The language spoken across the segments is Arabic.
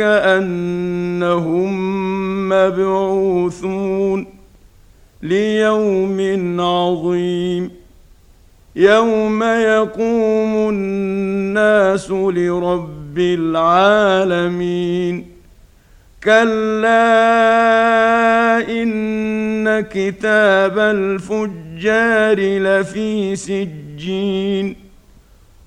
انهم مبعوثون ليوم عظيم يوم يقوم الناس لرب العالمين كلا ان كتاب الفجار لفي سجين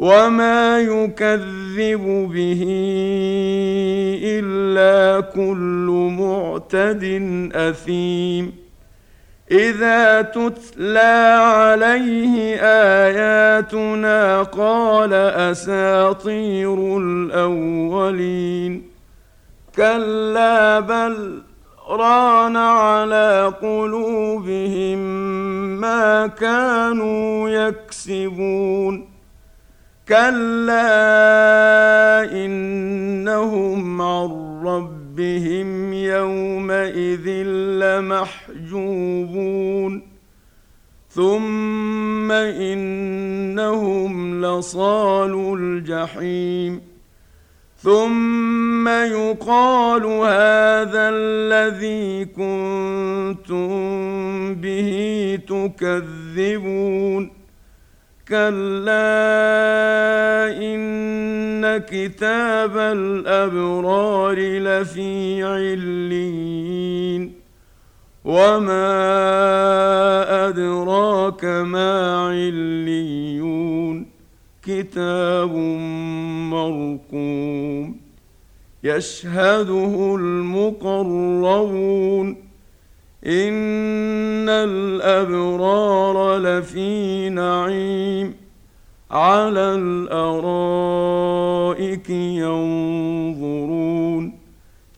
وما يكذب به الا كل معتد اثيم اذا تتلى عليه اياتنا قال اساطير الاولين كلا بل ران على قلوبهم ما كانوا يكسبون كلا انهم عن ربهم يومئذ لمحجوبون ثم انهم لصالوا الجحيم ثم يقال هذا الذي كنتم به تكذبون كلا إن كتاب الأبرار لفي عليين وما أدراك ما عليون كتاب مرقوم يشهده المقربون ان الابرار لفي نعيم على الارائك ينظرون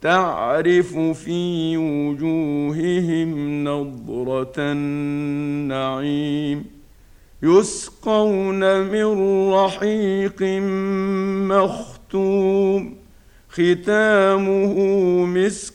تعرف في وجوههم نضره النعيم يسقون من رحيق مختوم ختامه مسك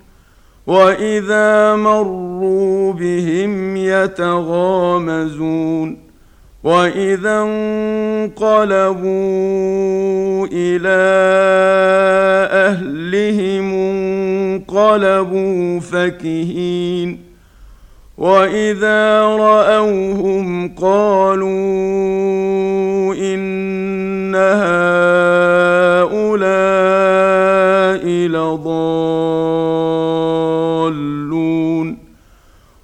واذا مروا بهم يتغامزون واذا انقلبوا إلى اهلهم انقلبوا فكهين واذا راوهم قالوا ان هؤلاء لضالون